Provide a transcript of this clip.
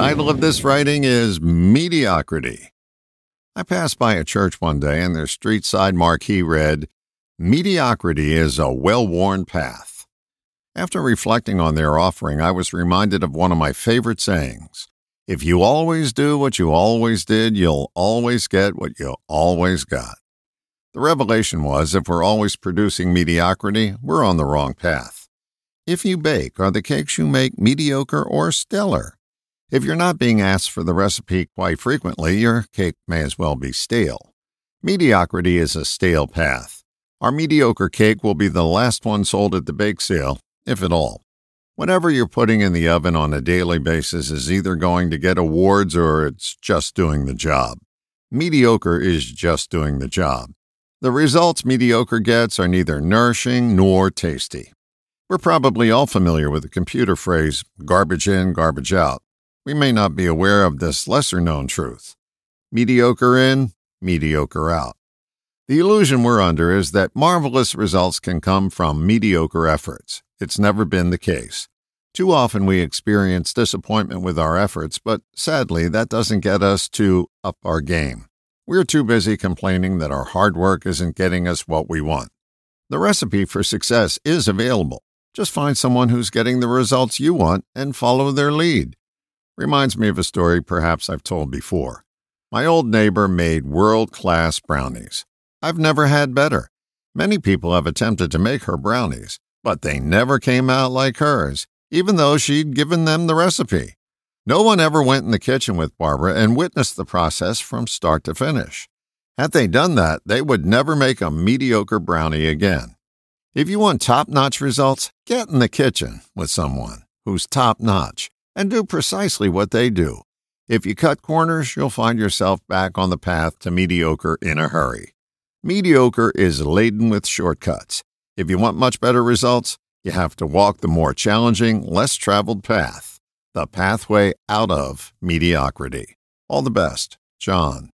title of this writing is Mediocrity. I passed by a church one day and their street side marquee read, Mediocrity is a well worn path. After reflecting on their offering, I was reminded of one of my favorite sayings If you always do what you always did, you'll always get what you always got. The revelation was if we're always producing mediocrity, we're on the wrong path. If you bake, are the cakes you make mediocre or stellar? If you're not being asked for the recipe quite frequently, your cake may as well be stale. Mediocrity is a stale path. Our mediocre cake will be the last one sold at the bake sale, if at all. Whatever you're putting in the oven on a daily basis is either going to get awards or it's just doing the job. Mediocre is just doing the job. The results mediocre gets are neither nourishing nor tasty. We're probably all familiar with the computer phrase garbage in, garbage out. We may not be aware of this lesser known truth. Mediocre in, mediocre out. The illusion we're under is that marvelous results can come from mediocre efforts. It's never been the case. Too often we experience disappointment with our efforts, but sadly, that doesn't get us to up our game. We're too busy complaining that our hard work isn't getting us what we want. The recipe for success is available. Just find someone who's getting the results you want and follow their lead. Reminds me of a story perhaps I've told before. My old neighbor made world class brownies. I've never had better. Many people have attempted to make her brownies, but they never came out like hers, even though she'd given them the recipe. No one ever went in the kitchen with Barbara and witnessed the process from start to finish. Had they done that, they would never make a mediocre brownie again. If you want top notch results, get in the kitchen with someone who's top notch and do precisely what they do. If you cut corners, you'll find yourself back on the path to mediocre in a hurry. Mediocre is laden with shortcuts. If you want much better results, you have to walk the more challenging, less traveled path the pathway out of mediocrity. All the best, John.